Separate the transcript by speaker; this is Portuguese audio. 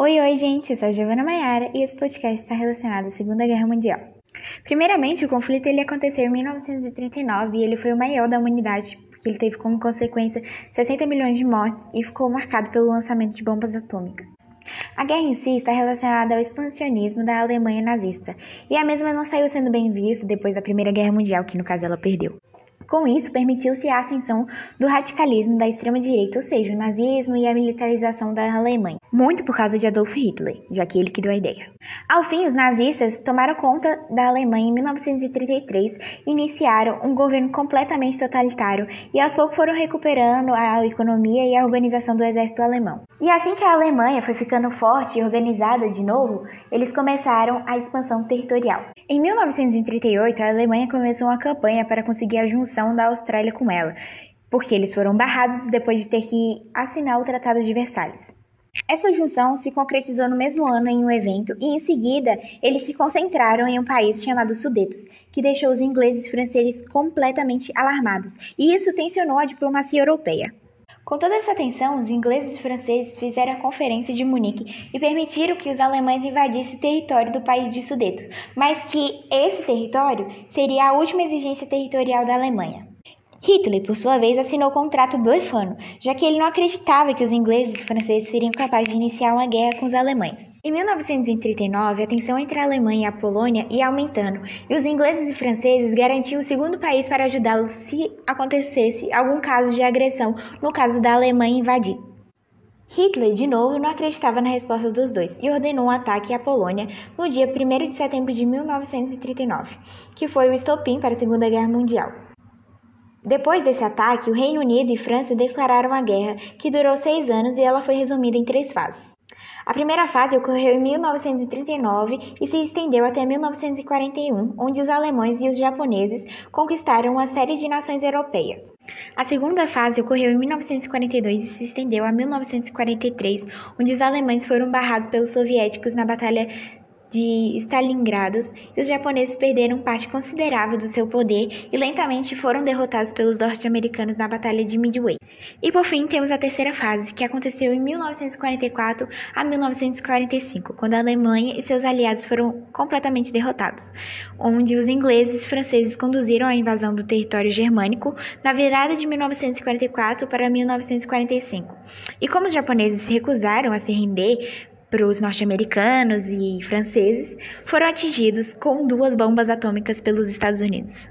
Speaker 1: Oi, oi, gente, eu sou a Giovana Maiara e esse podcast está relacionado à Segunda Guerra Mundial. Primeiramente, o conflito ele aconteceu em 1939 e ele foi o maior da humanidade, porque ele teve como consequência 60 milhões de mortes e ficou marcado pelo lançamento de bombas atômicas. A guerra em si está relacionada ao expansionismo da Alemanha nazista, e a mesma não saiu sendo bem vista depois da Primeira Guerra Mundial, que no caso ela perdeu. Com isso, permitiu-se a ascensão do radicalismo da extrema-direita, ou seja, o nazismo e a militarização da Alemanha, muito por causa de Adolf Hitler, já que ele que deu a ideia. Ao fim, os nazistas tomaram conta da Alemanha em 1933 e iniciaram um governo completamente totalitário e aos poucos foram recuperando a economia e a organização do exército alemão. E assim que a Alemanha foi ficando forte e organizada de novo, eles começaram a expansão territorial. Em 1938, a Alemanha começou uma campanha para conseguir a junção da Austrália com ela, porque eles foram barrados depois de ter que assinar o Tratado de Versalhes. Essa junção se concretizou no mesmo ano em um evento e em seguida eles se concentraram em um país chamado Sudetos, que deixou os ingleses e franceses completamente alarmados, e isso tensionou a diplomacia europeia. Com toda essa tensão, os ingleses e franceses fizeram a Conferência de Munique e permitiram que os alemães invadissem o território do país de Sudetos, mas que esse território seria a última exigência territorial da Alemanha. Hitler, por sua vez, assinou o contrato blefando, já que ele não acreditava que os ingleses e franceses seriam capazes de iniciar uma guerra com os alemães. Em 1939, a tensão entre a Alemanha e a Polônia ia aumentando, e os ingleses e franceses garantiam o segundo país para ajudá-los se acontecesse algum caso de agressão, no caso da Alemanha invadir. Hitler, de novo, não acreditava na resposta dos dois e ordenou um ataque à Polônia no dia 1 de setembro de 1939, que foi o estopim para a Segunda Guerra Mundial. Depois desse ataque, o Reino Unido e França declararam a guerra, que durou seis anos e ela foi resumida em três fases. A primeira fase ocorreu em 1939 e se estendeu até 1941, onde os alemães e os japoneses conquistaram uma série de nações europeias. A segunda fase ocorreu em 1942 e se estendeu a 1943, onde os alemães foram barrados pelos soviéticos na Batalha de Stalingrado e os japoneses perderam parte considerável do seu poder e lentamente foram derrotados pelos norte-americanos na Batalha de Midway. E por fim, temos a terceira fase, que aconteceu em 1944 a 1945, quando a Alemanha e seus aliados foram completamente derrotados, onde os ingleses e franceses conduziram a invasão do território germânico na virada de 1944 para 1945. E como os japoneses se recusaram a se render, para os norte-americanos e franceses foram atingidos com duas bombas atômicas pelos Estados Unidos.